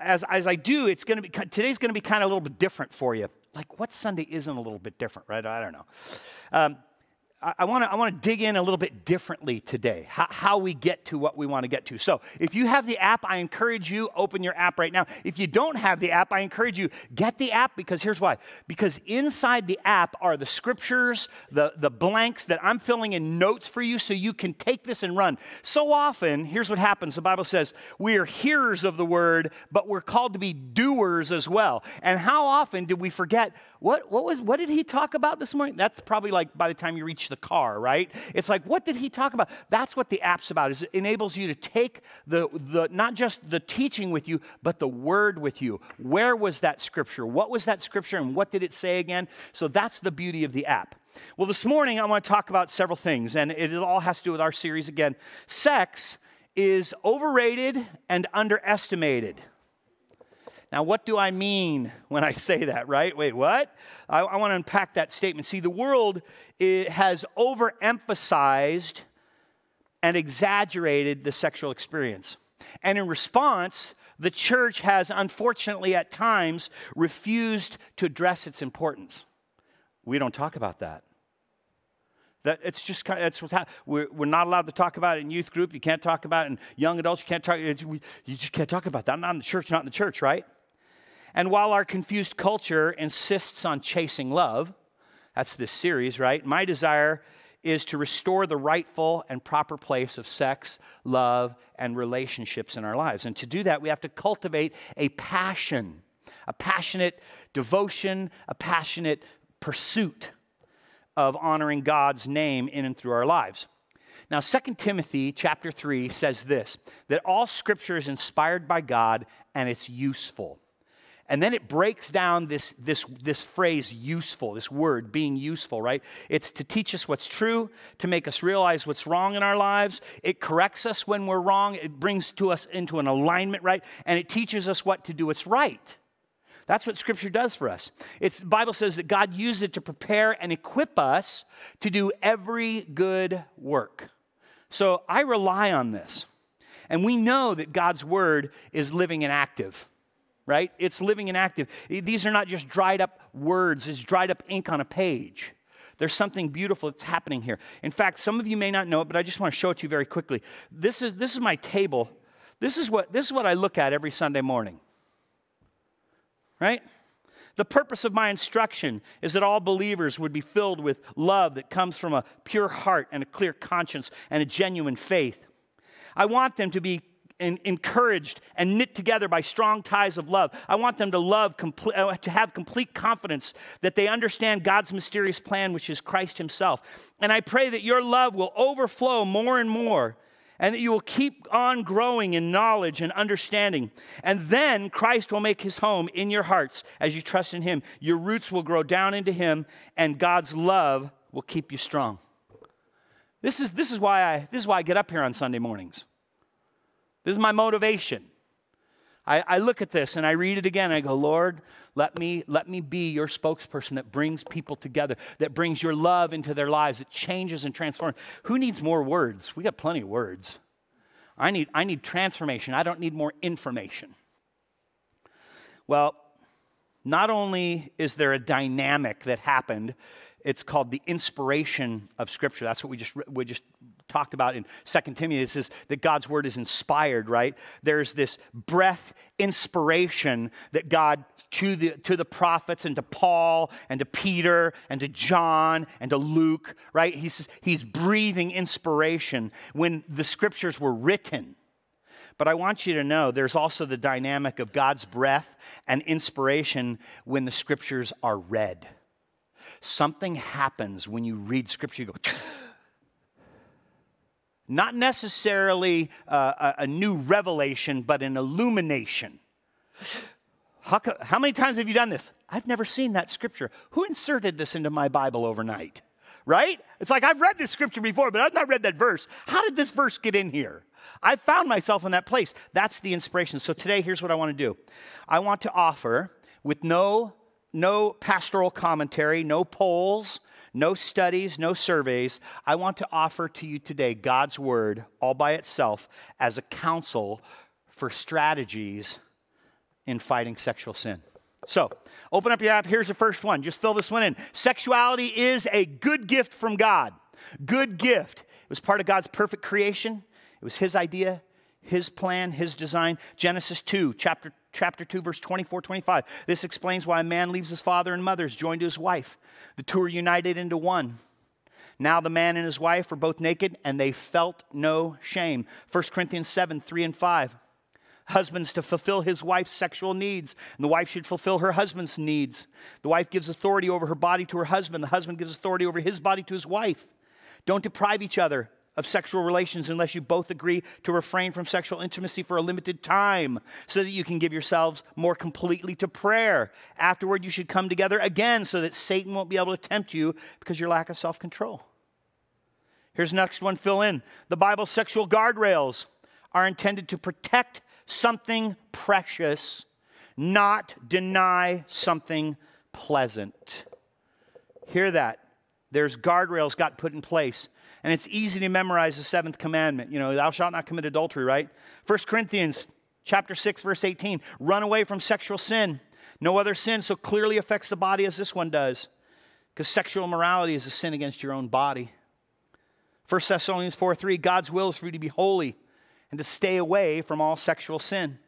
as as I do, it's going to be today's going to be kind of a little bit different for you. Like what Sunday isn't a little bit different, right? I don't know. Um, I want to I want to dig in a little bit differently today. How, how, we get to what we want to get to. So, if you have the app, I encourage you open your app right now. If you don't have the app, I encourage you get the app because here's why. Because inside the app are the scriptures, the the blanks that I'm filling in notes for you, so you can take this and run. So often, here's what happens. The Bible says we are hearers of the word, but we're called to be doers as well. And how often did we forget what what was what did he talk about this morning? That's probably like by the time you reach the car, right? It's like, what did he talk about? That's what the app's about, is it enables you to take the, the not just the teaching with you, but the word with you. Where was that scripture? What was that scripture and what did it say again? So that's the beauty of the app. Well, this morning I want to talk about several things, and it all has to do with our series again. Sex is overrated and underestimated. Now, what do I mean when I say that, right? Wait, what? I, I want to unpack that statement. See, the world has overemphasized and exaggerated the sexual experience. And in response, the church has unfortunately at times refused to address its importance. We don't talk about that. That it's just that's what's happening. We're, we're not allowed to talk about it in youth group. You can't talk about it in young adults. You can't talk. You just can't talk about that. Not in the church. Not in the church, right? And while our confused culture insists on chasing love, that's this series, right? My desire is to restore the rightful and proper place of sex, love, and relationships in our lives. And to do that, we have to cultivate a passion, a passionate devotion, a passionate pursuit of honoring God's name in and through our lives. Now, 2 Timothy chapter 3 says this that all scripture is inspired by God and it's useful. And then it breaks down this, this, this phrase useful, this word being useful, right? It's to teach us what's true, to make us realize what's wrong in our lives. It corrects us when we're wrong. It brings to us into an alignment, right? And it teaches us what to do what's right. That's what Scripture does for us. It's, the Bible says that God used it to prepare and equip us to do every good work. So I rely on this. And we know that God's Word is living and active right? It's living and active. These are not just dried up words, it's dried up ink on a page. There's something beautiful that's happening here. In fact, some of you may not know it, but I just want to show it to you very quickly. This is, this is my table. This is, what, this is what I look at every Sunday morning, right? The purpose of my instruction is that all believers would be filled with love that comes from a pure heart and a clear conscience and a genuine faith. I want them to be encouraged and knit together by strong ties of love. I want them to love, uh, to have complete confidence that they understand God's mysterious plan, which is Christ Himself. And I pray that your love will overflow more and more and that you will keep on growing in knowledge and understanding. And then Christ will make his home in your hearts as you trust in him. Your roots will grow down into him, and God's love will keep you strong. This is, this is, why, I, this is why I get up here on Sunday mornings. This is my motivation. I, I, look at this and I read it again. I go, Lord, let me, let me be your spokesperson that brings people together, that brings your love into their lives, that changes and transforms. Who needs more words? We got plenty of words. I need, I need transformation. I don't need more information. Well, not only is there a dynamic that happened, it's called the inspiration of Scripture. That's what we just, we just talked about in Second Timothy. It says that God's word is inspired, right? There's this breath inspiration that God to the, to the prophets and to Paul and to Peter and to John and to Luke, right? He's, he's breathing inspiration when the scriptures were written. But I want you to know there's also the dynamic of God's breath and inspiration when the scriptures are read. Something happens when you read scripture, you go, not necessarily uh, a, a new revelation, but an illumination. How, how many times have you done this? I've never seen that scripture. Who inserted this into my Bible overnight? Right? It's like I've read this scripture before, but I've not read that verse. How did this verse get in here? I found myself in that place. That's the inspiration. So today, here's what I want to do I want to offer, with no, no pastoral commentary, no polls, no studies, no surveys, I want to offer to you today God's word all by itself as a counsel for strategies in fighting sexual sin. So, open up your app. Here's the first one. Just fill this one in. Sexuality is a good gift from God. Good gift. It was part of God's perfect creation. It was his idea, his plan, his design. Genesis 2, chapter, chapter 2, verse 24, 25. This explains why a man leaves his father and mother, is joined to his wife. The two are united into one. Now the man and his wife were both naked and they felt no shame. 1 Corinthians 7, 3 and 5 husbands to fulfill his wife's sexual needs, and the wife should fulfill her husband's needs. The wife gives authority over her body to her husband, the husband gives authority over his body to his wife. Don't deprive each other of sexual relations unless you both agree to refrain from sexual intimacy for a limited time so that you can give yourselves more completely to prayer. Afterward, you should come together again so that Satan won't be able to tempt you because your lack of self control. Here's the next one fill in. The Bible's sexual guardrails are intended to protect something precious, not deny something pleasant. Hear that. There's guardrails got put in place. And it's easy to memorize the seventh commandment. You know, thou shalt not commit adultery, right? 1 Corinthians chapter 6, verse 18. Run away from sexual sin. No other sin so clearly affects the body as this one does. Because sexual immorality is a sin against your own body. 1 Thessalonians 4 3, God's will is for you to be holy and to stay away from all sexual sin.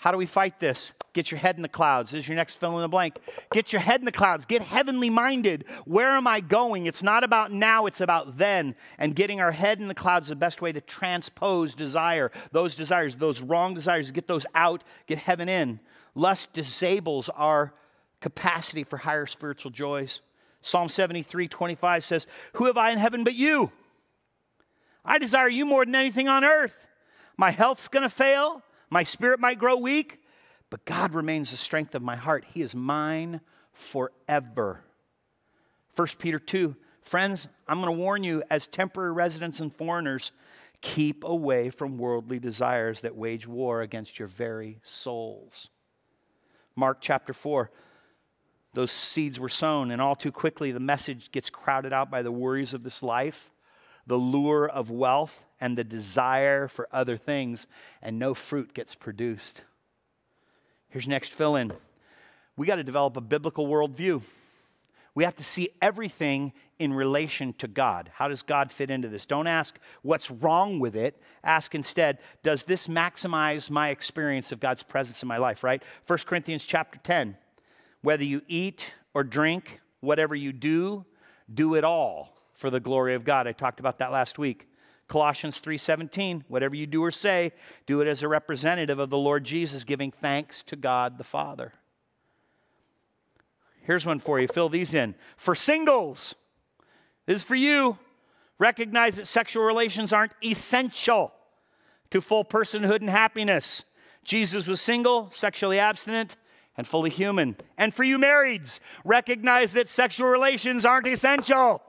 How do we fight this? Get your head in the clouds. This is your next fill in the blank. Get your head in the clouds. Get heavenly minded. Where am I going? It's not about now, it's about then. And getting our head in the clouds is the best way to transpose desire. Those desires, those wrong desires, get those out, get heaven in. Lust disables our capacity for higher spiritual joys. Psalm 73 25 says, Who have I in heaven but you? I desire you more than anything on earth. My health's to fail, my spirit might grow weak, but God remains the strength of my heart. He is mine forever. 1 Peter 2 Friends, I'm going to warn you as temporary residents and foreigners, keep away from worldly desires that wage war against your very souls. Mark chapter 4 those seeds were sown, and all too quickly the message gets crowded out by the worries of this life the lure of wealth and the desire for other things, and no fruit gets produced. Here's next fill in. We got to develop a biblical worldview. We have to see everything in relation to God. How does God fit into this? Don't ask what's wrong with it. Ask instead, does this maximize my experience of God's presence in my life, right? 1 Corinthians chapter 10. Whether you eat or drink, whatever you do, do it all for the glory of God. I talked about that last week. Colossians 3:17, whatever you do or say, do it as a representative of the Lord Jesus, giving thanks to God the Father. Here's one for you. Fill these in. For singles, this is for you. Recognize that sexual relations aren't essential to full personhood and happiness. Jesus was single, sexually abstinent, and fully human. And for you marrieds, recognize that sexual relations aren't essential.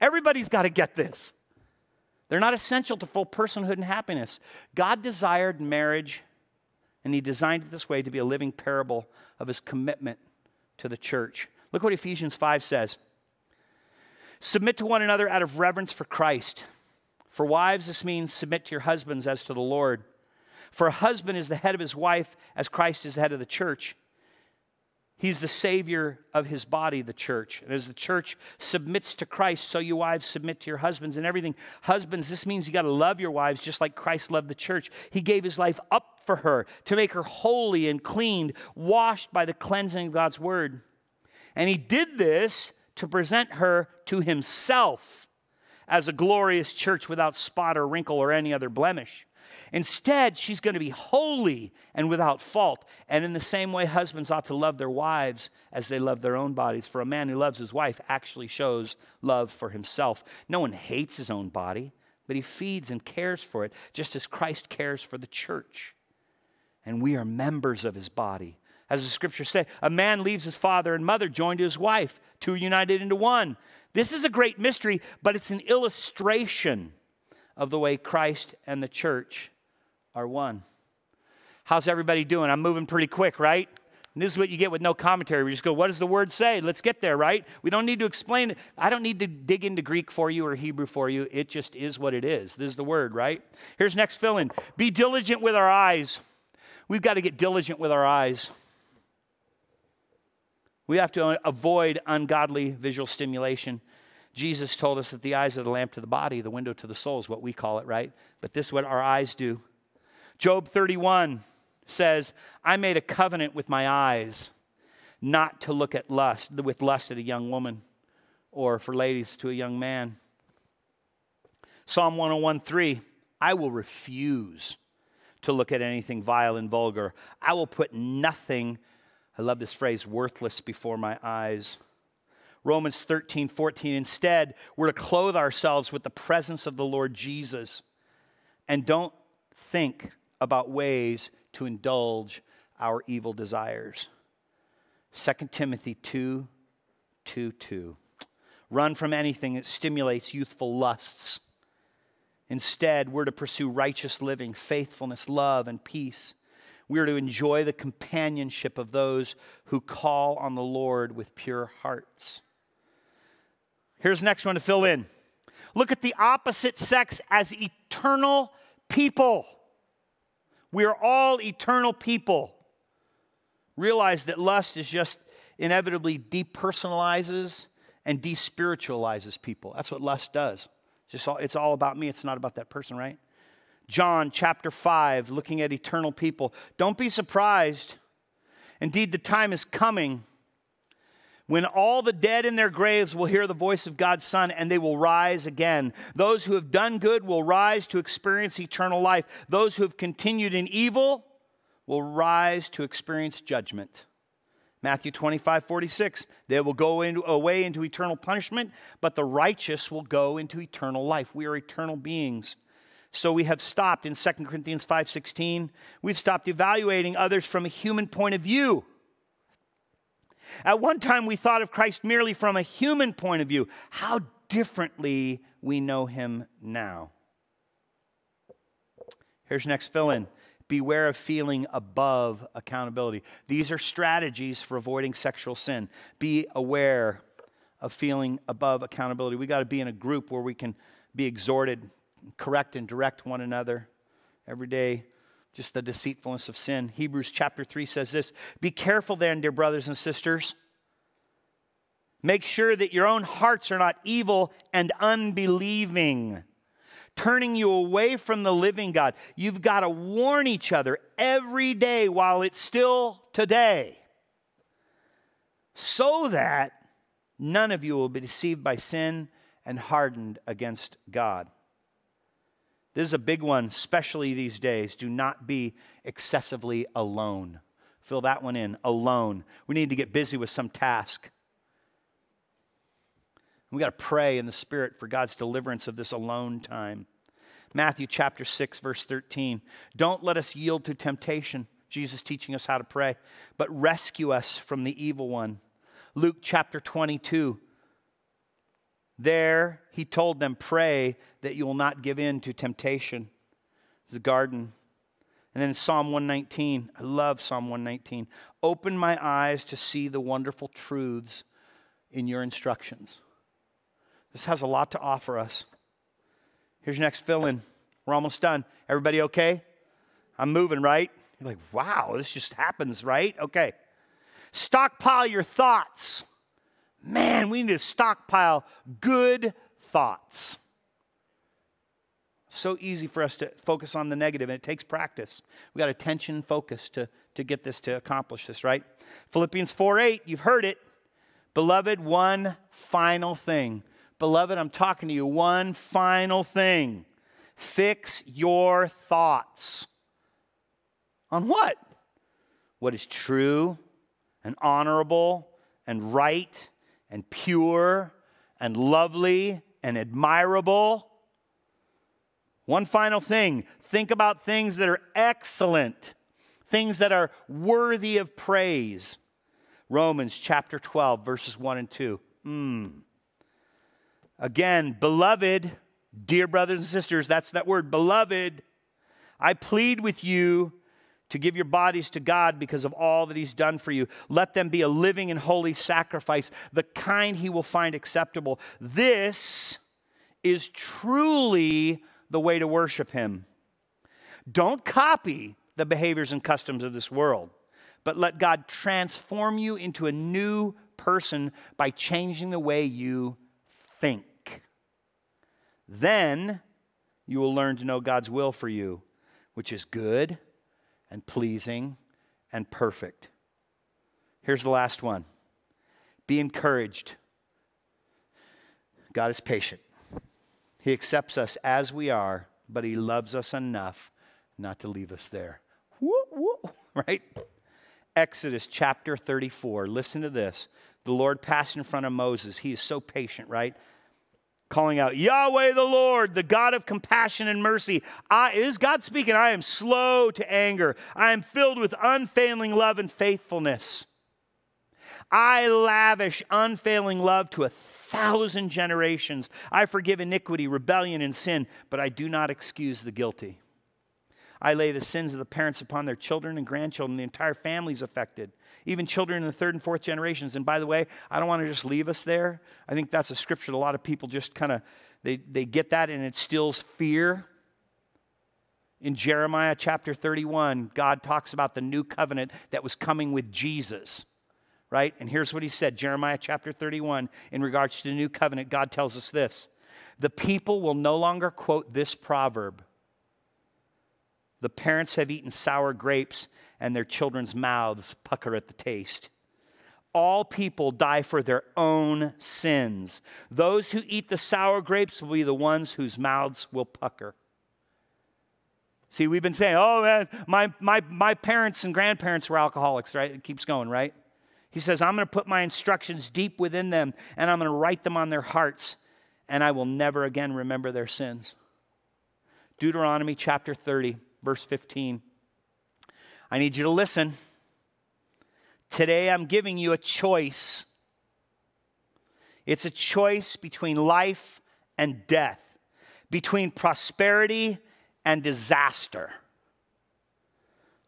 Everybody's got to get this. They're not essential to full personhood and happiness. God desired marriage, and He designed it this way to be a living parable of His commitment to the church. Look what Ephesians 5 says Submit to one another out of reverence for Christ. For wives, this means submit to your husbands as to the Lord. For a husband is the head of his wife, as Christ is the head of the church He's the Savior of his body, the church. And as the church submits to Christ, so you wives submit to your husbands and everything. Husbands, this means you got to love your wives just like Christ loved the church. He gave his life up for her to make her holy and cleaned, washed by the cleansing of God's word. And he did this to present her to himself as a glorious church without spot or wrinkle or any other blemish. Instead, she's going to be holy and without fault. And in the same way, husbands ought to love their wives as they love their own bodies. For a man who loves his wife actually shows love for himself. No one hates his own body, but he feeds and cares for it, just as Christ cares for the church. and we are members of his body. As the scriptures say, a man leaves his father and mother, joined to his wife, two united into one. This is a great mystery, but it's an illustration of the way Christ and the church are one. How's everybody doing? I'm moving pretty quick, right? And this is what you get with no commentary. We just go, what does the word say? Let's get there, right? We don't need to explain it. I don't need to dig into Greek for you or Hebrew for you. It just is what it is. This is the word, right? Here's next fill in Be diligent with our eyes. We've got to get diligent with our eyes. We have to avoid ungodly visual stimulation. Jesus told us that the eyes are the lamp to the body, the window to the soul is what we call it, right? But this is what our eyes do. Job 31 says, I made a covenant with my eyes not to look at lust, with lust at a young woman, or for ladies to a young man. Psalm 101:3, I will refuse to look at anything vile and vulgar. I will put nothing, I love this phrase, worthless before my eyes. Romans 13, 14, instead, we're to clothe ourselves with the presence of the Lord Jesus and don't think about ways to indulge our evil desires. 2 Timothy 2 2 2. Run from anything that stimulates youthful lusts. Instead, we're to pursue righteous living, faithfulness, love, and peace. We are to enjoy the companionship of those who call on the Lord with pure hearts. Here's the next one to fill in. Look at the opposite sex as eternal people. We are all eternal people. Realize that lust is just inevitably depersonalizes and despiritualizes people. That's what lust does. It's, just all, it's all about me, it's not about that person, right? John chapter 5, looking at eternal people. Don't be surprised. Indeed, the time is coming when all the dead in their graves will hear the voice of God's Son and they will rise again. Those who have done good will rise to experience eternal life. Those who have continued in evil will rise to experience judgment. Matthew 25, 46. They will go into, away into eternal punishment, but the righteous will go into eternal life. We are eternal beings. So we have stopped in 2 Corinthians 5:16. We've stopped evaluating others from a human point of view. At one time, we thought of Christ merely from a human point of view. How differently we know him now. Here's next fill in beware of feeling above accountability. These are strategies for avoiding sexual sin. Be aware of feeling above accountability. We got to be in a group where we can be exhorted, correct, and direct one another every day just the deceitfulness of sin. Hebrews chapter 3 says this Be careful then, dear brothers and sisters. Make sure that your own hearts are not evil and unbelieving, turning you away from the living God. You've got to warn each other every day while it's still today, so that none of you will be deceived by sin and hardened against God. This is a big one, especially these days. Do not be excessively alone. Fill that one in alone. We need to get busy with some task. We got to pray in the Spirit for God's deliverance of this alone time. Matthew chapter 6, verse 13. Don't let us yield to temptation. Jesus teaching us how to pray, but rescue us from the evil one. Luke chapter 22, there, he told them, Pray that you will not give in to temptation. It's a garden. And then Psalm 119, I love Psalm 119. Open my eyes to see the wonderful truths in your instructions. This has a lot to offer us. Here's your next fill in. We're almost done. Everybody okay? I'm moving, right? You're like, wow, this just happens, right? Okay. Stockpile your thoughts man, we need to stockpile good thoughts. So easy for us to focus on the negative, and it takes practice. We got attention focus to, to get this, to accomplish this, right? Philippians 4 8, you've heard it. Beloved, one final thing. Beloved, I'm talking to you. One final thing. Fix your thoughts. On what? What is true and honorable and right and pure and lovely and admirable. One final thing think about things that are excellent, things that are worthy of praise. Romans chapter 12, verses 1 and 2. Mm. Again, beloved, dear brothers and sisters, that's that word, beloved. I plead with you to give your bodies to God because of all that He's done for you. Let them be a living and holy sacrifice, the kind He will find acceptable. This is truly the way to worship Him. Don't copy the behaviors and customs of this world, but let God transform you into a new person by changing the way you think. Then you will learn to know God's will for you, which is good and pleasing and perfect. Here's the last one be encouraged. God is patient. He accepts us as we are, but He loves us enough not to leave us there. Woo, woo, right? Exodus chapter 34. Listen to this. The Lord passed in front of Moses. He is so patient, right? Calling out, Yahweh the Lord, the God of compassion and mercy. I, is God speaking? I am slow to anger. I am filled with unfailing love and faithfulness. I lavish unfailing love to a thousand generations. I forgive iniquity, rebellion, and sin, but I do not excuse the guilty. I lay the sins of the parents upon their children and grandchildren. The entire family is affected, even children in the third and fourth generations. And by the way, I don't want to just leave us there. I think that's a scripture that a lot of people just kind of they, they get that and it stills fear. In Jeremiah chapter 31, God talks about the new covenant that was coming with Jesus, right? And here's what he said Jeremiah chapter 31, in regards to the new covenant, God tells us this The people will no longer quote this proverb the parents have eaten sour grapes, and their children's mouths pucker at the taste. All people die for their own sins. Those who eat the sour grapes will be the ones whose mouths will pucker. See, we've been saying, oh man, my, my, my parents and grandparents were alcoholics, right? It keeps going, right? He says, I'm going to put my instructions deep within them, and I'm going to write them on their hearts, and I will never again remember their sins. Deuteronomy chapter 30 verse 15. I need you to listen. Today I'm giving you a choice. It's a choice between life and death, between prosperity and disaster.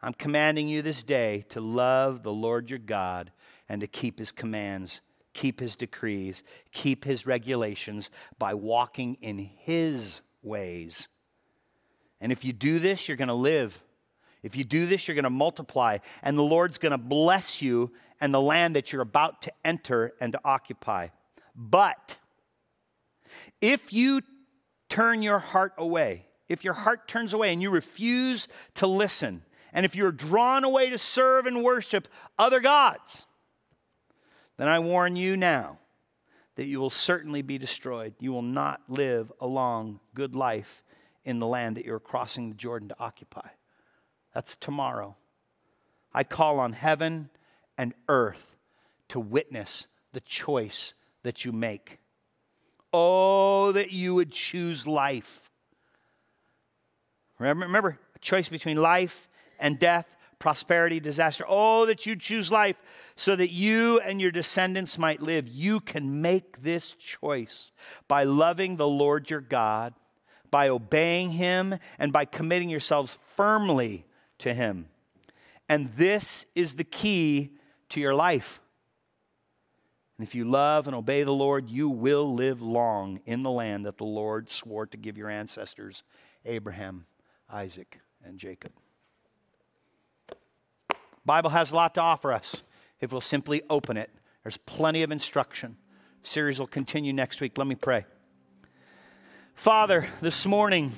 I'm commanding you this day to love the Lord your God and to keep his commands, keep his decrees, keep his regulations by walking in his ways and if you do this, you're going to live. If you do this, you're going to multiply, and the Lord's going to bless you and the land that you're about to enter and to occupy. But if you turn your heart away, if your heart turns away and you refuse to listen, and if you're drawn away to serve and worship other gods, then I warn you now that you will certainly be destroyed. You will not live a long, good life in the land that you're crossing the Jordan to occupy. That's tomorrow. I call on heaven and earth to witness the choice that you make. Oh, that you would choose life. Remember, remember a choice between life and death, prosperity, disaster. Oh, that you choose life so that you and your descendants might live. You can make this choice by loving the Lord your God by obeying Him and by committing yourselves firmly to Him. And this is the key to your life. And if you love and obey the Lord, you will live long in the land that the Lord swore to give your ancestors, Abraham, Isaac, and Jacob. Bible has a lot to offer us if we'll simply open it. There's plenty of instruction. Series will continue next week. Let me pray. Father, this morning,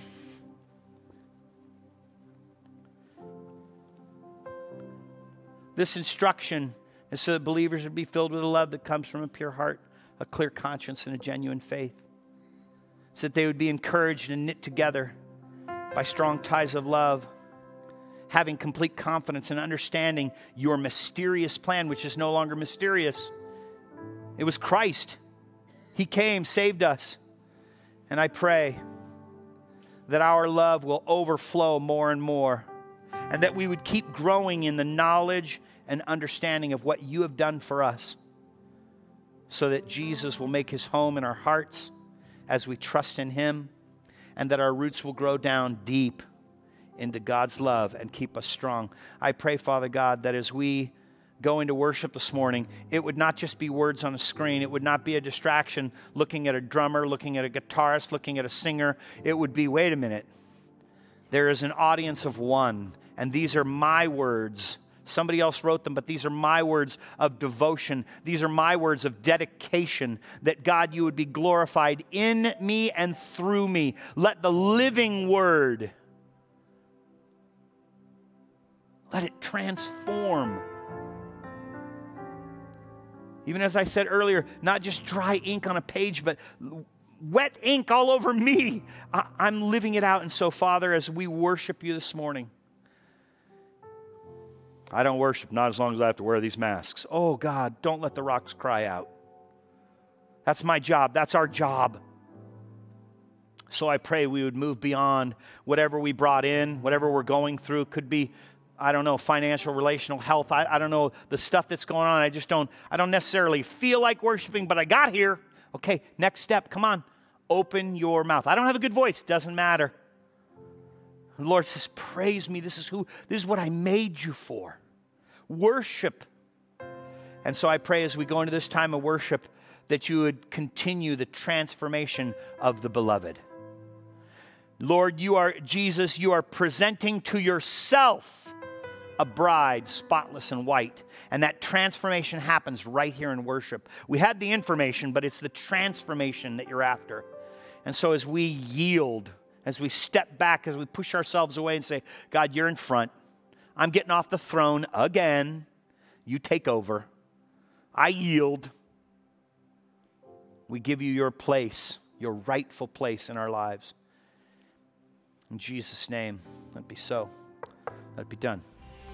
this instruction is so that believers would be filled with a love that comes from a pure heart, a clear conscience, and a genuine faith. So that they would be encouraged and knit together by strong ties of love, having complete confidence and understanding your mysterious plan, which is no longer mysterious. It was Christ. He came, saved us and I pray that our love will overflow more and more and that we would keep growing in the knowledge and understanding of what you have done for us, so that Jesus will make his home in our hearts as we trust in him, and that our roots will grow down deep into God's love and keep us strong. I pray, Father God, that as we go to worship this morning, it would not just be words on a screen. It would not be a distraction looking at a drummer, looking at a guitarist, looking at a singer. It would be wait a minute. There is an audience of one, and these are my words. Somebody else wrote them, but these are my words of devotion. These are my words of dedication that God, you would be glorified in me and through me. Let the living word, let it transform. Even as I said earlier, not just dry ink on a page, but wet ink all over me. I, am living it out. And so, Father, as we worship you this morning, I don't worship not as long as I have to wear these masks. Oh, God, don't let the rocks cry out. That's my job. That's our job. So I pray we would move beyond whatever we brought in, whatever we're going through. Could be, I don't know, financial, relational health. I, I don't know the stuff that's going on. I just don't, I don't necessarily feel like worshiping, but I got here. Okay, next step. Come on open your mouth. I don't have a good voice, doesn't matter. The Lord says, Praise me. This is who, this is what I made you for. Worship. And so I pray as we go into this time of worship that you would continue the transformation of the beloved. Lord, you are, Jesus, you are presenting to yourself a bride spotless and white. And that transformation happens right here in worship. We had the information, but it's the transformation that you're after. And so as we yield, as we step back, as we push ourselves away and say, God, you're in front. I'm getting off the throne again. You take over. I yield. We give you your place, your rightful place in our lives. In Jesus' name, let it be so. Let it be done.